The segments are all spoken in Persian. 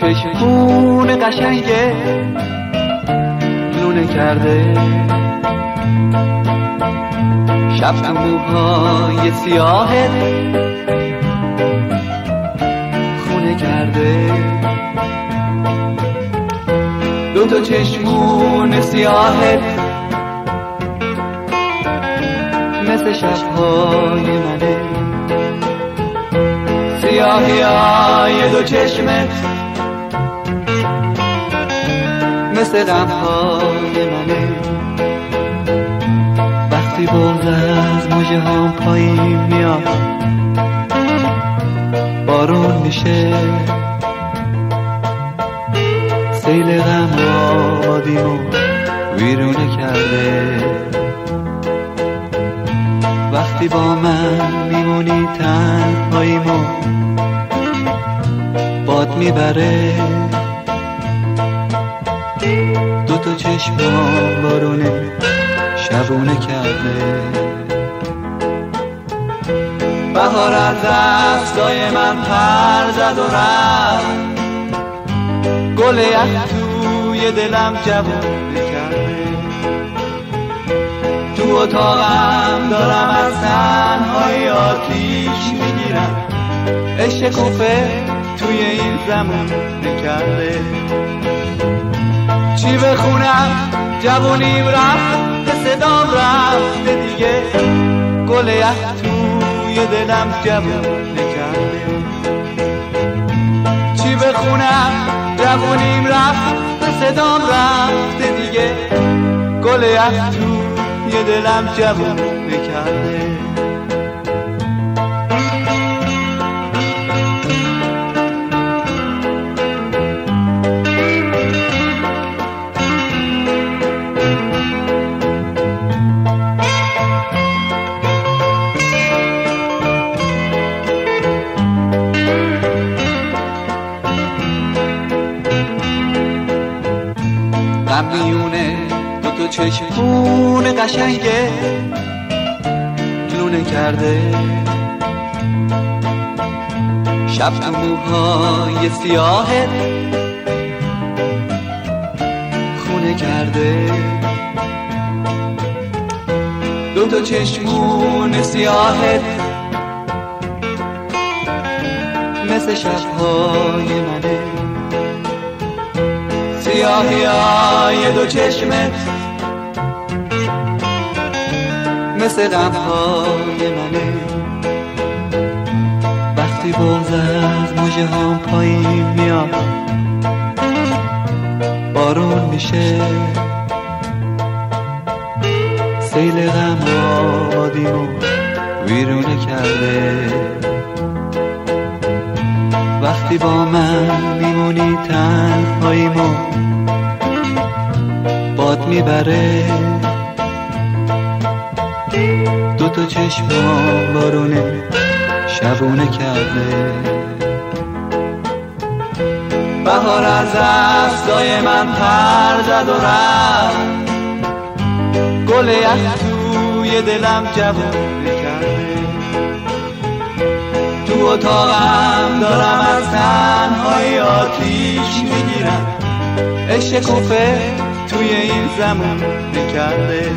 چشمون قشنگه. لونه کرده. شب تو موهای سیاهت خونه کرده. دو تا چشمون سیاهت مثل شبهای منه. سیاهی های دو چشمت مثل غمهای منه. وقتی بغز از مجه هم پایین میاد بارون میشه. سیل غم آبادیمو ویرونه کرده. وقتی با من میمونی تنهاییمو باد می‌بره. دو تا چشم بارونه شبونه کرده. بهار از دستای من پر زد و رفت. گل یخ توی دلم جوونه کرده. تو اتاقم دارم از تنهای آتیش می‌گیرم. عشق کوفه توی این زمان نکرده چی بخونم جوونیم رفت صدام رفته دیگه. گل توی دلم جوون نکرده. چی بخونم جوونیم رفت صدام رفته دیگه. گل یخ توی دلم جوون نکرده. چشمون قشنگه لونه کرده. شب تو موهای سیاهت خونه کرده. دو تا چشمون سیاهت مثل شبهای منه. سیاهی های دو چشمت مثل غمهای منه. وقتی بغز از مجه هم پایین میاد بارون میشه. سیل غم آبادیمو ویرونه کرده. وقتی با من میمونی تنهاییمو باد می‌بره. دو تا چشم بارونه شبونه کرده. بهار از دستای من پر زد و رفت. گل یخ توی دلم جوونه کرده تو اتاقم دارم از تنهای آتیش می‌گیرم. عشق کوفه توی این زمان نکرده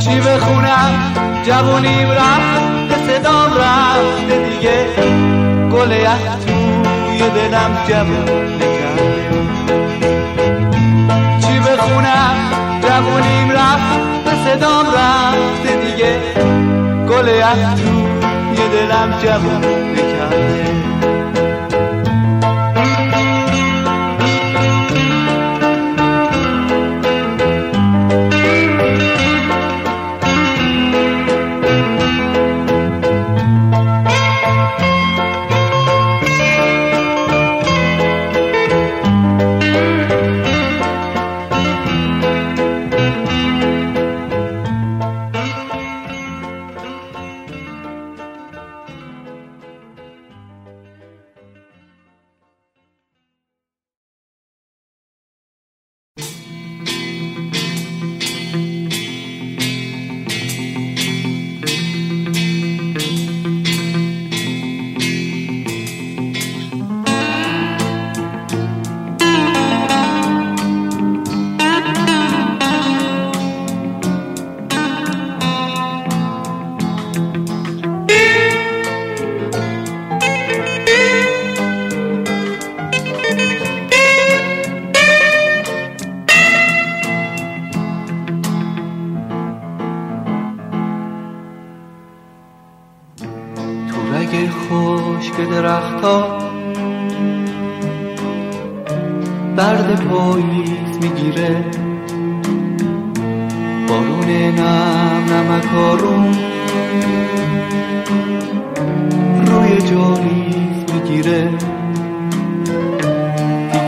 چی بخونم جوونیم رفت صدام رفته دیگه. گل توی دلم جوون نکرده چی بخونم جوونیم رفت صدام رفته دیگه. گل توی دلم جوون نکرده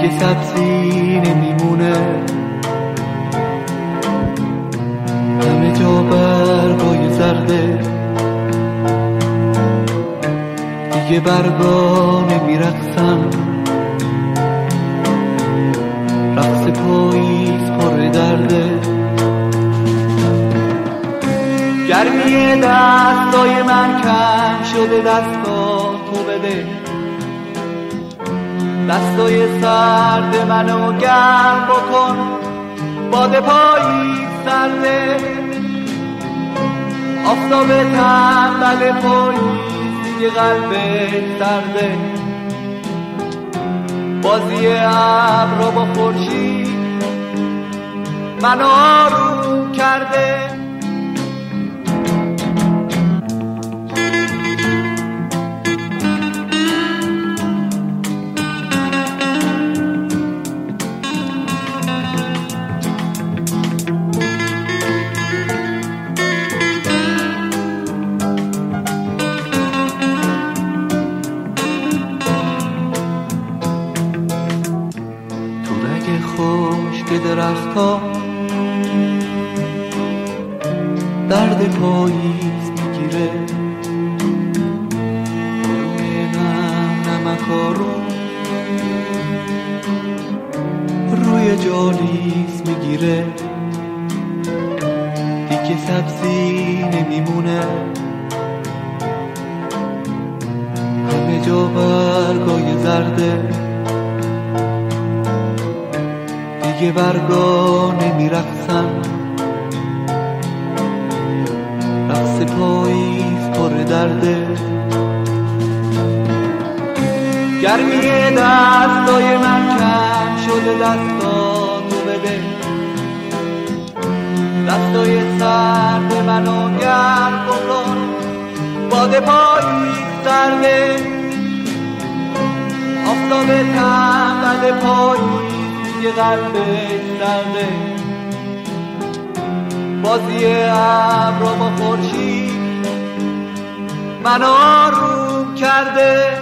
دیگه سبزی نمیمونه همه جا برگای زرده. دیگه برگا نمیرقصن رقص پاییز پر درده. گرمی دستای من کم شده دستا تو بده. دستای سرد منو گرم بکن. باد پاییز سرده آفتاب تنبل پاییز دیگه قلبش سرده بازی ابرا با خورشید منو آروم کرده. روی جالیز می‌گیره. دیگه سبزی نمیمونه. همه جا برگای زرده. دیگه برگا نمیرقصن. رقص پاییز پر درده. گرمی دستای من کم شده دستا تو بده. دستای سرد منو گرم بکن باد پاییز سرده. آفتاب تنبل پاییز که قلبش سرده. بازی ابرا با خورشید من آروم کرده.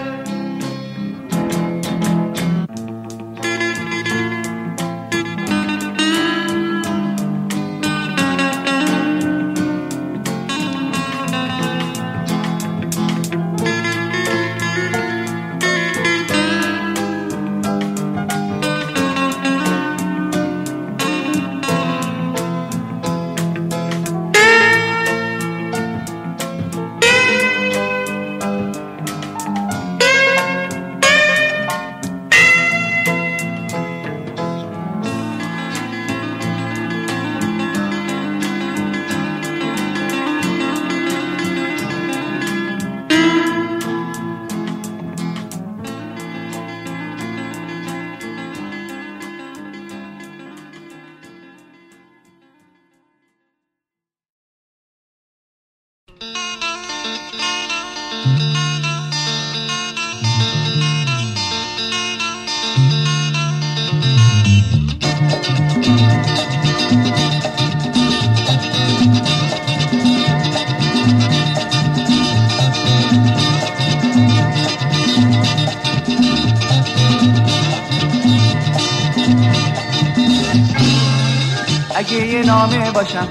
باشم.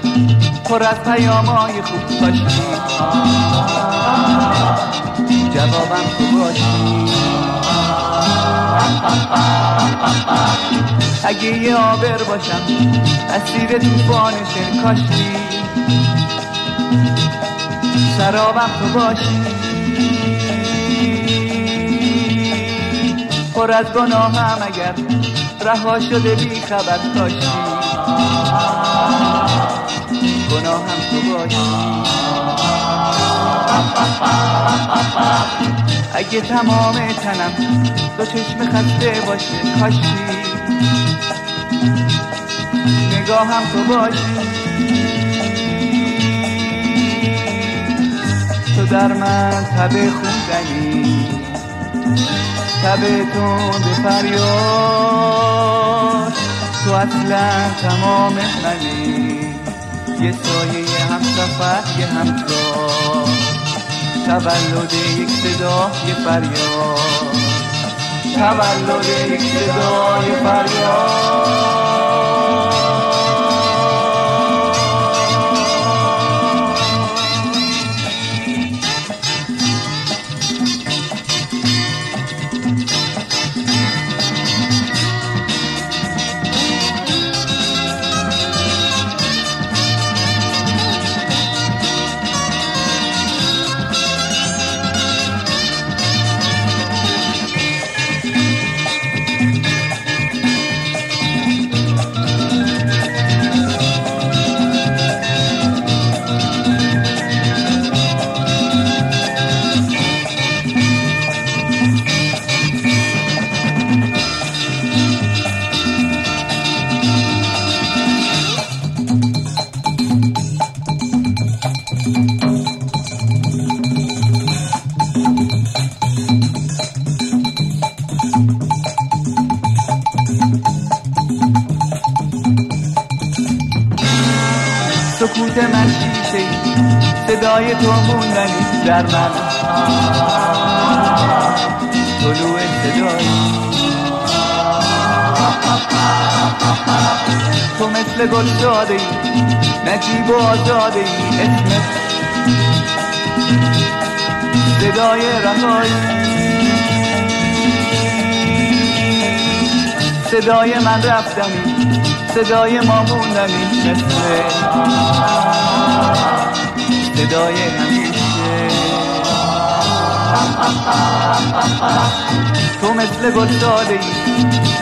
پر از پیامای خوب باشی جوابم تو باشی اگه یه آبر باشم اسیر توفان کاشتی سرابم تو باشی. پر از گناهم اگر رها شده بی خبر کاشتی گناهم تو باشی اگه تمام تنم دو چشم خسته باشه کاشی نگاهم تو باشی تو در من تب خوندنی. تب تند فریاد. تو اصلا تمام منی. یه سایه هم سفر یه همراه تولد یک صدا یه فریاد. تولد یک صدا یه فریاد. سکوت من شیشه صدای تو موندنی در من. طلوع تو مثل گل داده ای. نجیب و آزاده ای. اسمت صدای رهایی. صدای من رفتنی. صدای ما موندنی مثل صدای همیشه. تو مثل گل داده ای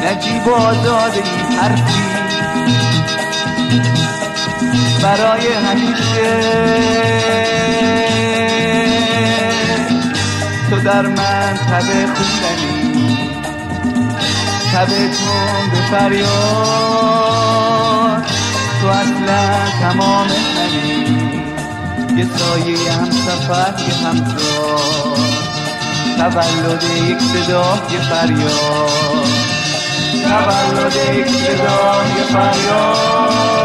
نجیب و آزاده ای حرفی. برای همیشه. تو در من تبه خوندنی تبه تون به فریاد. تو اصلا تمام منی یه سایه هم سفر یه هم تولد یک صدا یه فریاد. تولد یک صدا یه فریاد.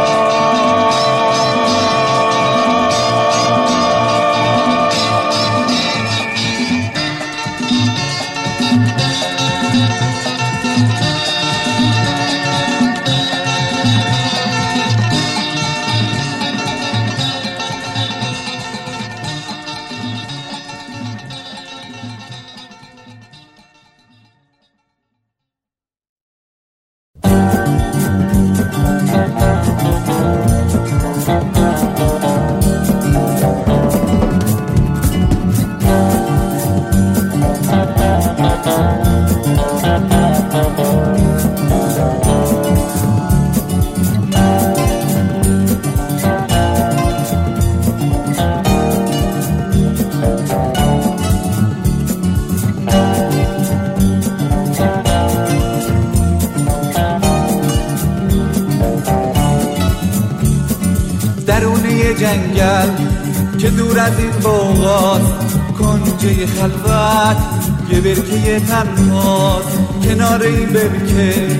برکه تنهاست کنار این برکه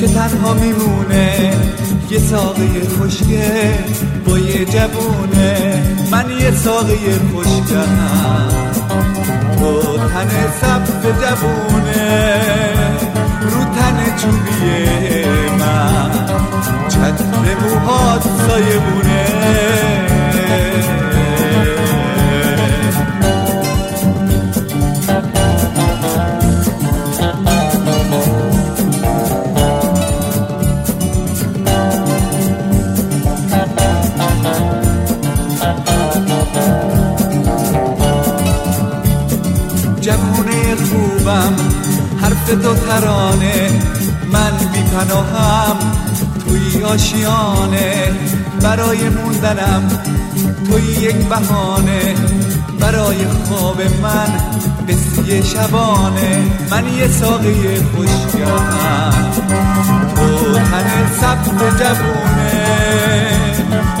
که تنها میمونه. یه ساقه خوشگه با یه جوونه. من یه ساقه خوشگم تو تن سبز جوونه. رو تن چوبیه من. چتر موهات سایه بونه جوونه خوبم حرف تو ترانه من بی پناهم توی آشیانه برای موندنم توی یک بهانه برای خواب من قصه شبانه من یه ساقه خوشگرم تو تن سبت جوونه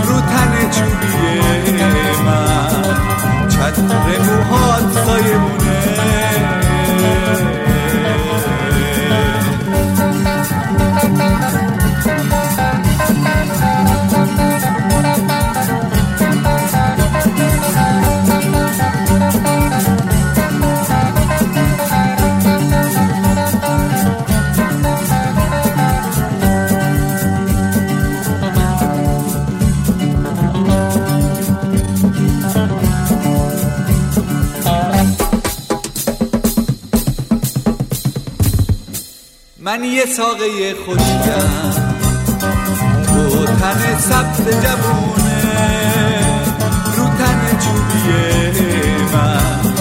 رو تن چوبیه من. چتر موهات سایه من یه ساقه خوشیم تو تن سبز جوونه رو تن جوبیه من.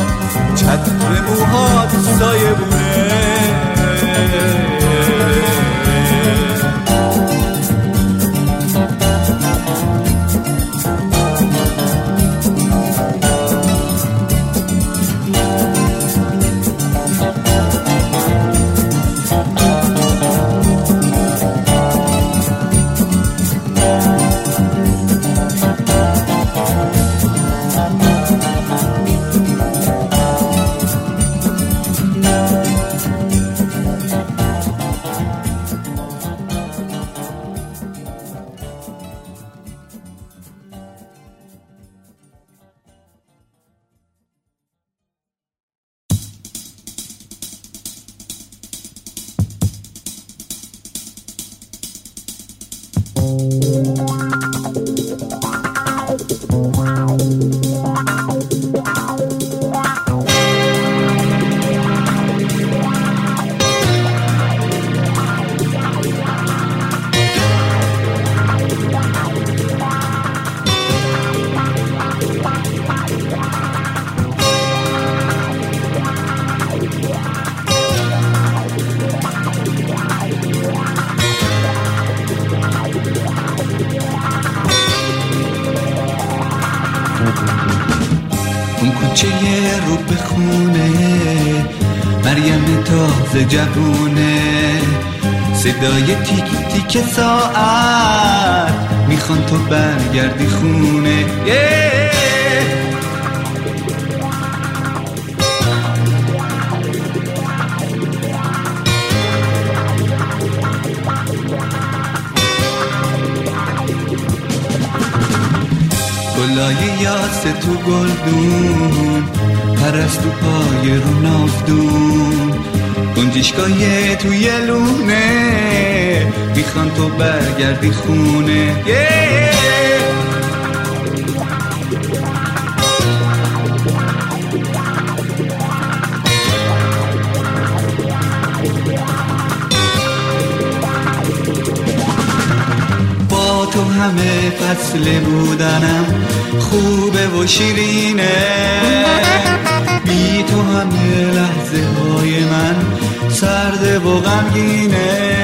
چتر موهات سایه بونه جوونه. صدای تیک تیک ساعت. می‌خوان تو برگردی خونه. گلای یاس تو گلدون. پرستو پای رو نافدون گنجشگاه توی لونه. می‌خوان تو برگردی خونه. با تو همه فصل بودنم خوبه و شیرینه. بی تو همه لحظه های من سرده و غمگینه.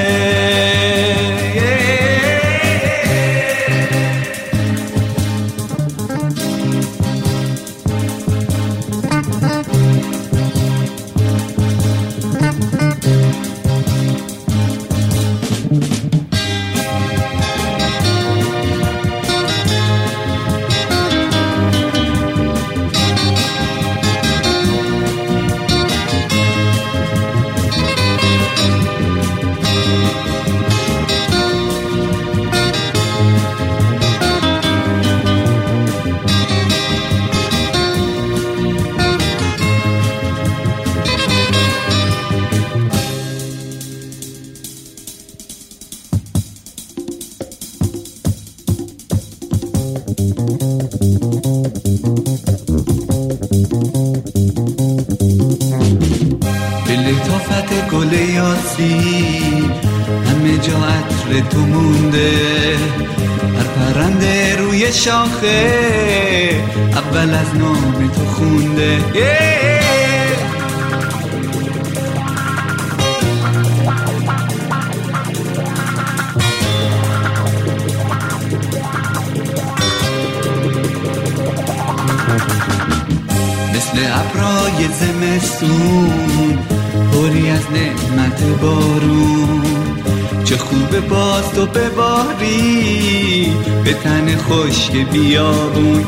روی شاخه اول از نام تو خونده. مثل ابرای زمستون پری از نعمت بارون. چه خوبه باز تو بباری به تن خشک بیابون.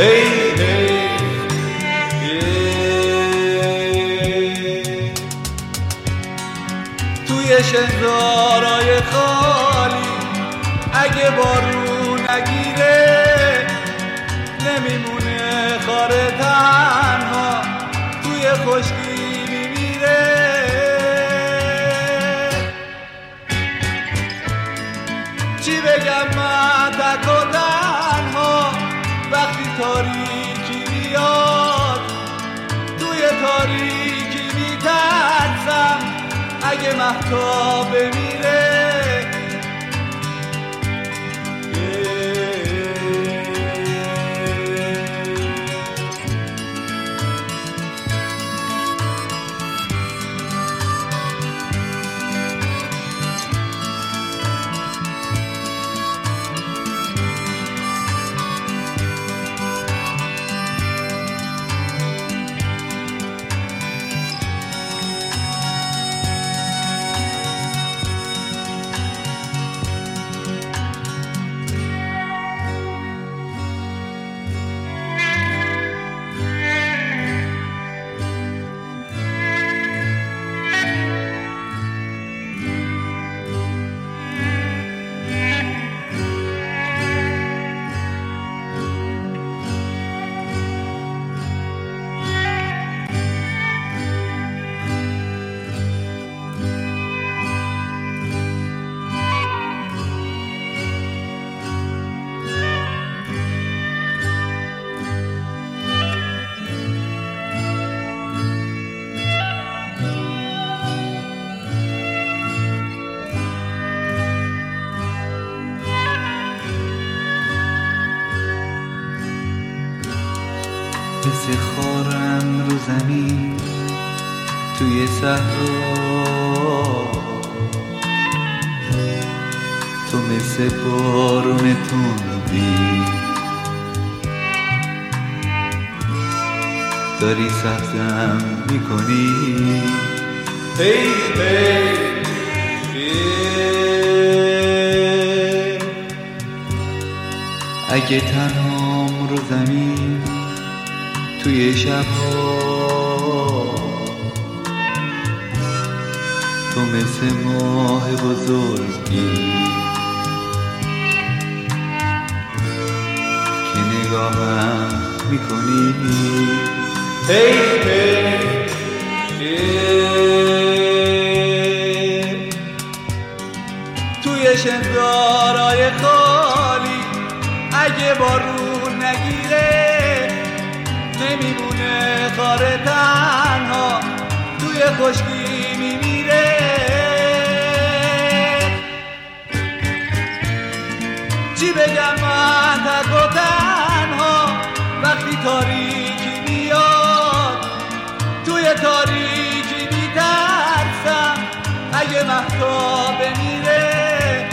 Ei! می‌کنی؟ هی اگه تنهام رو زمین توی شبها تو مثل ماه بزرگی که نگاهم می‌کنی؟ هی خشکی میمیره. چی بگم من تک و تنها وقتی تاریکی میاد توی تاریکی میترسم اگه محتاب بمیره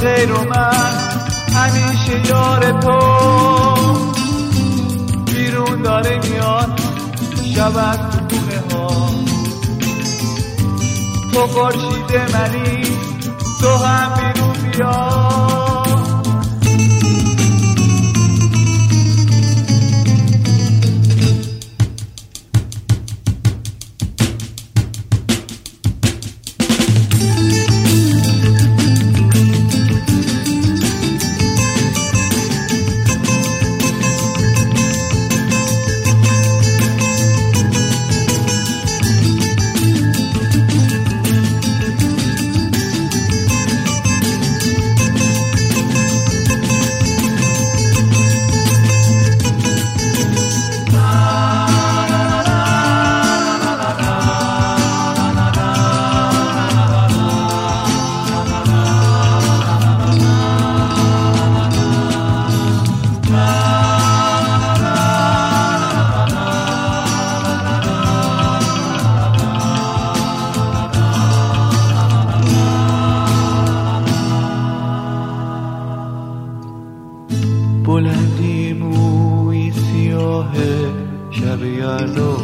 غیر و من همیشه یار تو. بیرون داره میاد. شب از خونه ها. تو خورشید منی. تو هم بیرون بیا سیاه شب یلدا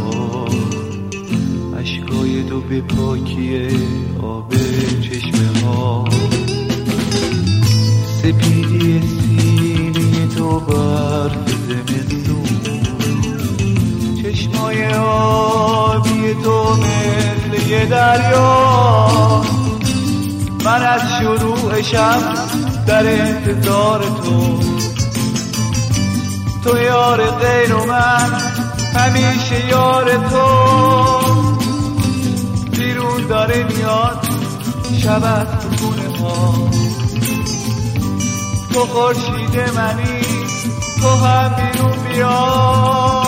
اشکای دو به پاکی آب چشمه ها. سپیدی سینی تو برف زمستون. چشمای آبی تو مثل یه دریا. من از شروعشم در انتظار تو. تو یار غیر و من همیشه یار تو. بیرون داره میاد شب از خونه ها تو خورشید منی تو هم بیرون بیا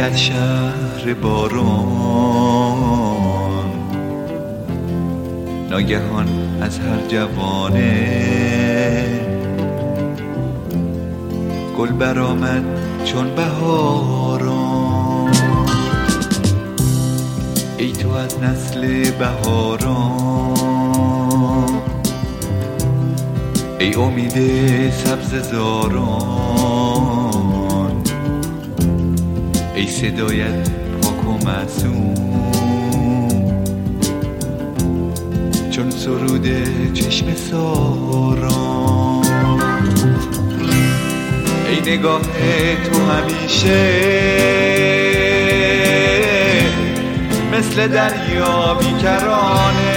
از شهر باران ناگهان از هر جوانه گل برآمد چون بهاران ای تو از نسل بهاران ای امید سبز زاران ای صدایت پاک و معصوم. چون سرود چشم ساران. ای نگاه تو همیشه. مثل دریا بیکرانه.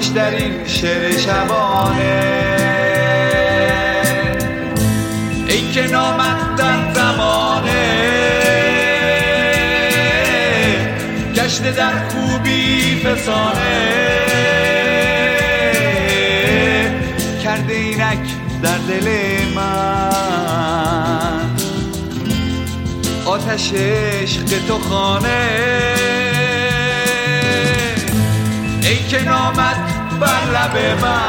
خوش در این شعر شبانه. ای که نامت در زمانه. گشته در خوبی فسانه. کرده اینک در دل من. آتش عشق تو خانه. ای که نامت بر لب من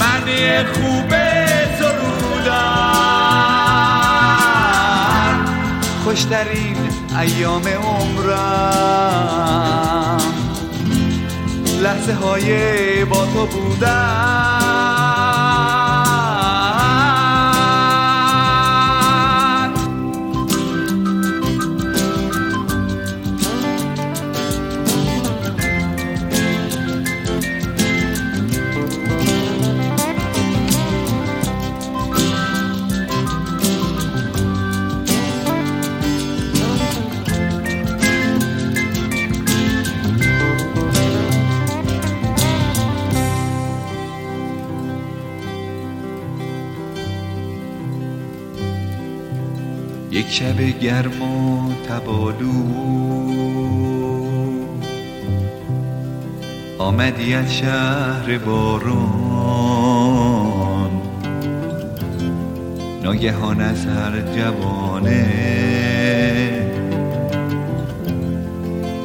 معنی خوب سرودن خوشترین ایام عمرم لحظه های با تو بودن گرم و تبالو. آمدی از شهر بارون. ناگهان از هر جوانه.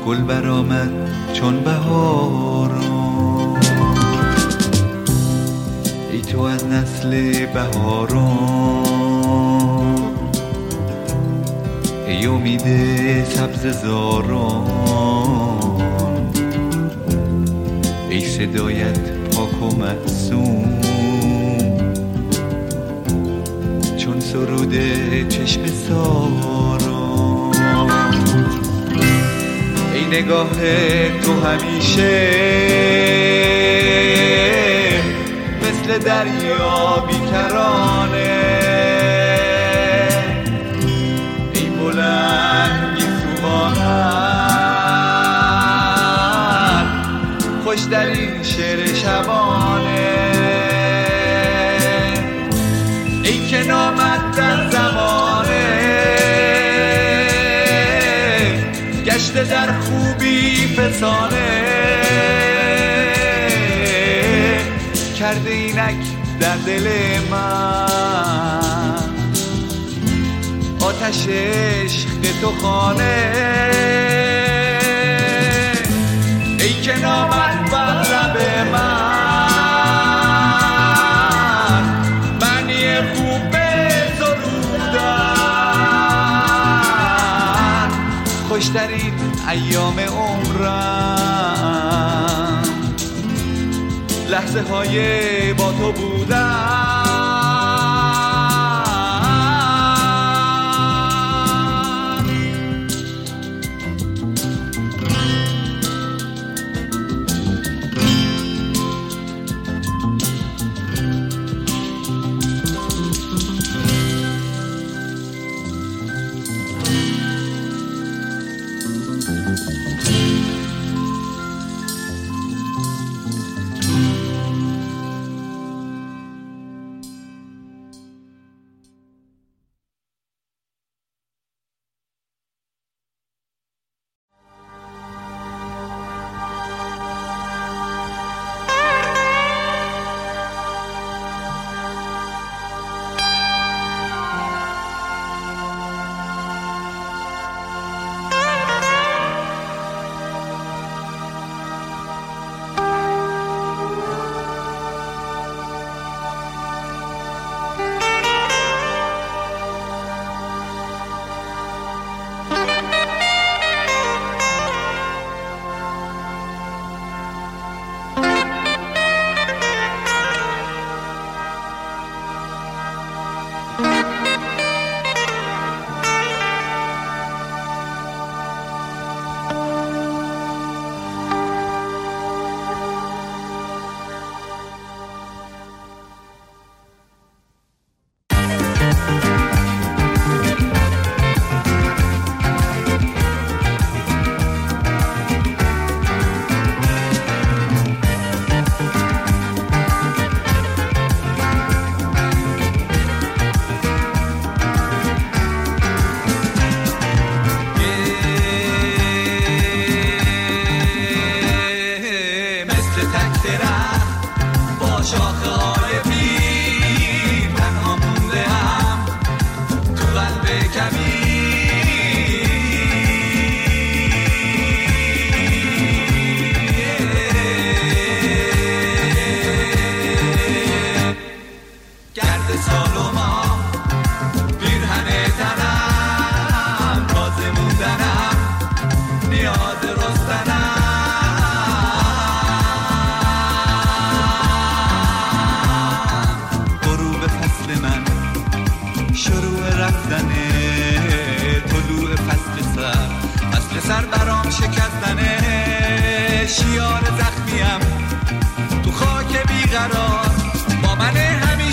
گل برآمد چون بهارون ای تو از نسل بهارون. ای امید سبز زارون ای صدایت پاک و معصوم چون سرود چشم سارا ای نگاه تو همیشه مثل دریا بیکرانه خوش در این شعر شبانه. ای که نامد در زمانه. گشته در خوبی فسانه. کرده اینک در دل من. آتش عشق تو خانه. ای که نامد خوشترین ایام عمرم. لحظه های با تو بودن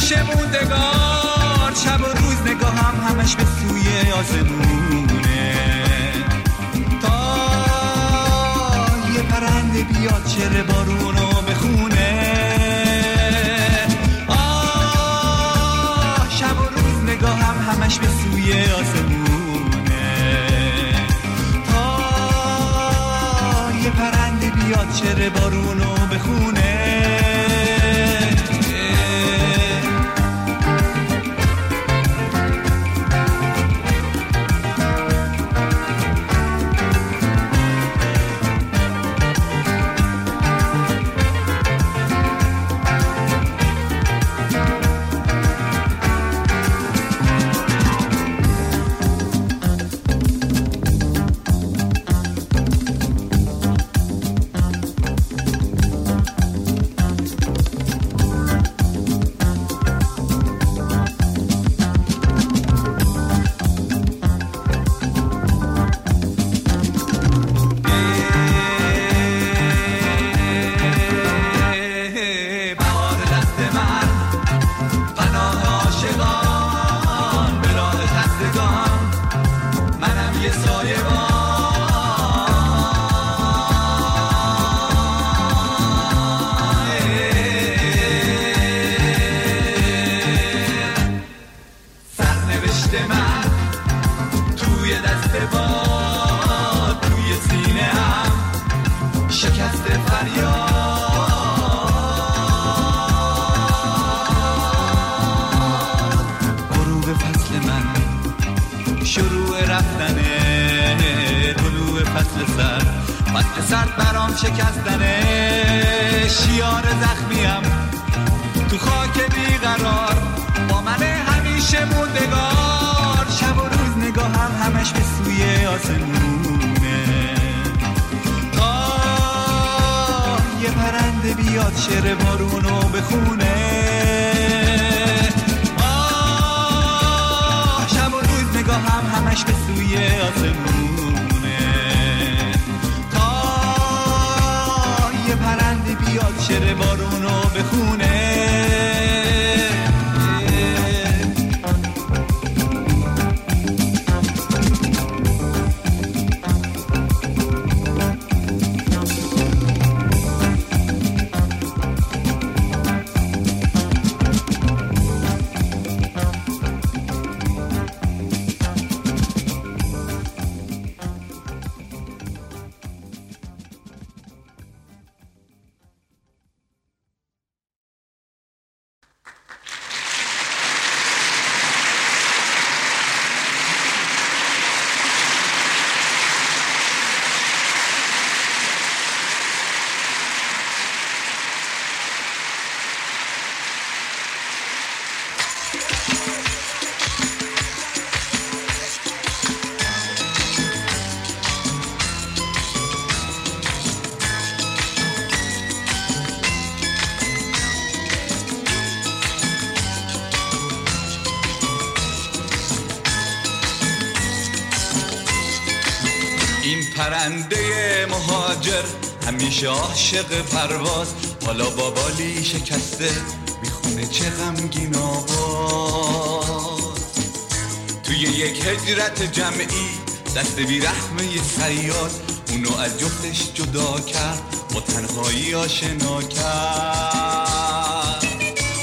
همیشه موندگار شب و روز نگاهم همش به سوی آسمونه تا یه پرنده بیاد شعر بارونو بخونه. آه شب و روز نگاهم همش به سوی آسمونه تا یه پرنده بیاد چر بارونو بخونه. پرنده مهاجر همیشه عاشق پرواز. حالا با بالی شکسته می‌خونه چه غمگین آواز. توی یک هجرت جمعی دست بی رحمه سیاد اونو از جفتش جدا کرد با تنهایی آشنا کرد.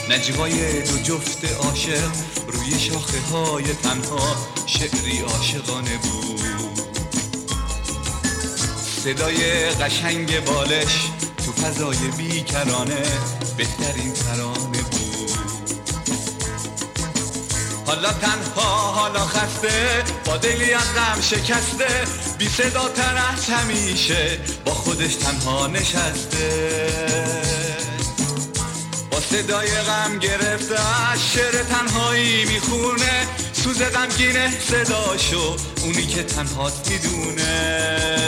نجوای دو جفت عاشق روی شاخه های تنها شعری عاشقانه بود. صدای قشنگ بالش تو فضای بیکرانه بهترین ترانه بود. حالا تنها حالا خسته با دلی از غم شکسته بی صدا تر از همیشه با خودش تنها نشسته. با صدای غم گرفته شعر تنهایی می‌خونه سوز غمگینه صداشو اونی که تنهاست می‌دونه.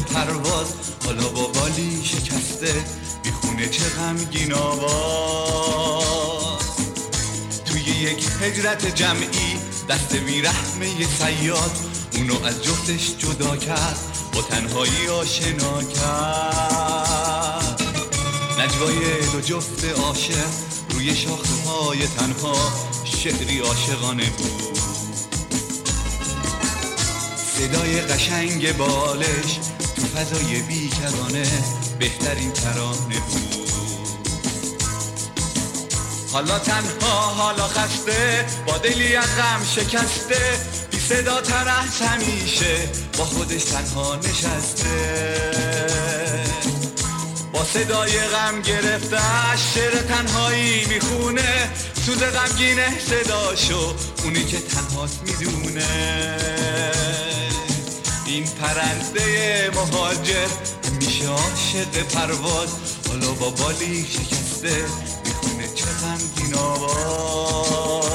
پرواز حالا با بالی شکسته بیخونه چه غمگین آواز. توی یک هجرت جمعی دست بیرحمه سیاد اونو از جفتش جدا کرد با تنهایی آشنا کرد. نجوای دو جفت عاشق روی شاخه های تنها شعری عاشقانه بود. صدای قشنگ بالش فضای بیکرانه بهترین ترانه بود. حالا تنها حالا خسته با دلی از غم شکسته بی صدا تر از همیشه با خودش تنها نشسته. با صدای غم گرفته شعر تنهایی می‌خونه سوز غمگینه صداشو اونی که تنهاست می‌دونه. این پرنده مهاجر میشه عاشق پرواز. حالا با بالی شکسته می‌خونه چه غمگین آواز.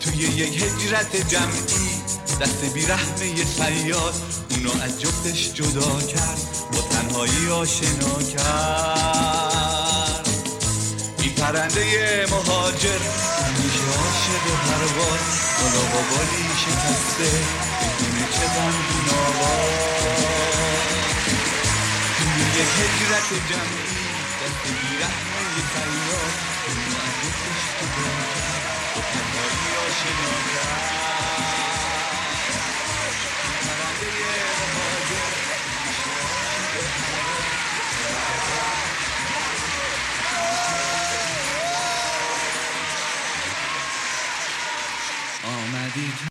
توی یک هجرت جمعی دست بیرحمه سیاد اونو از جفتش جدا کرد با تنهایی آشنا کرد. این پرنده مهاجر میشه عاشق پرواز. حالا با بالی شکسته بدم این توی هجرت جمعی دست بیرحمه فریاد اومده پشت بار به تنهایی آشنا پرنده مهاجر آمدید.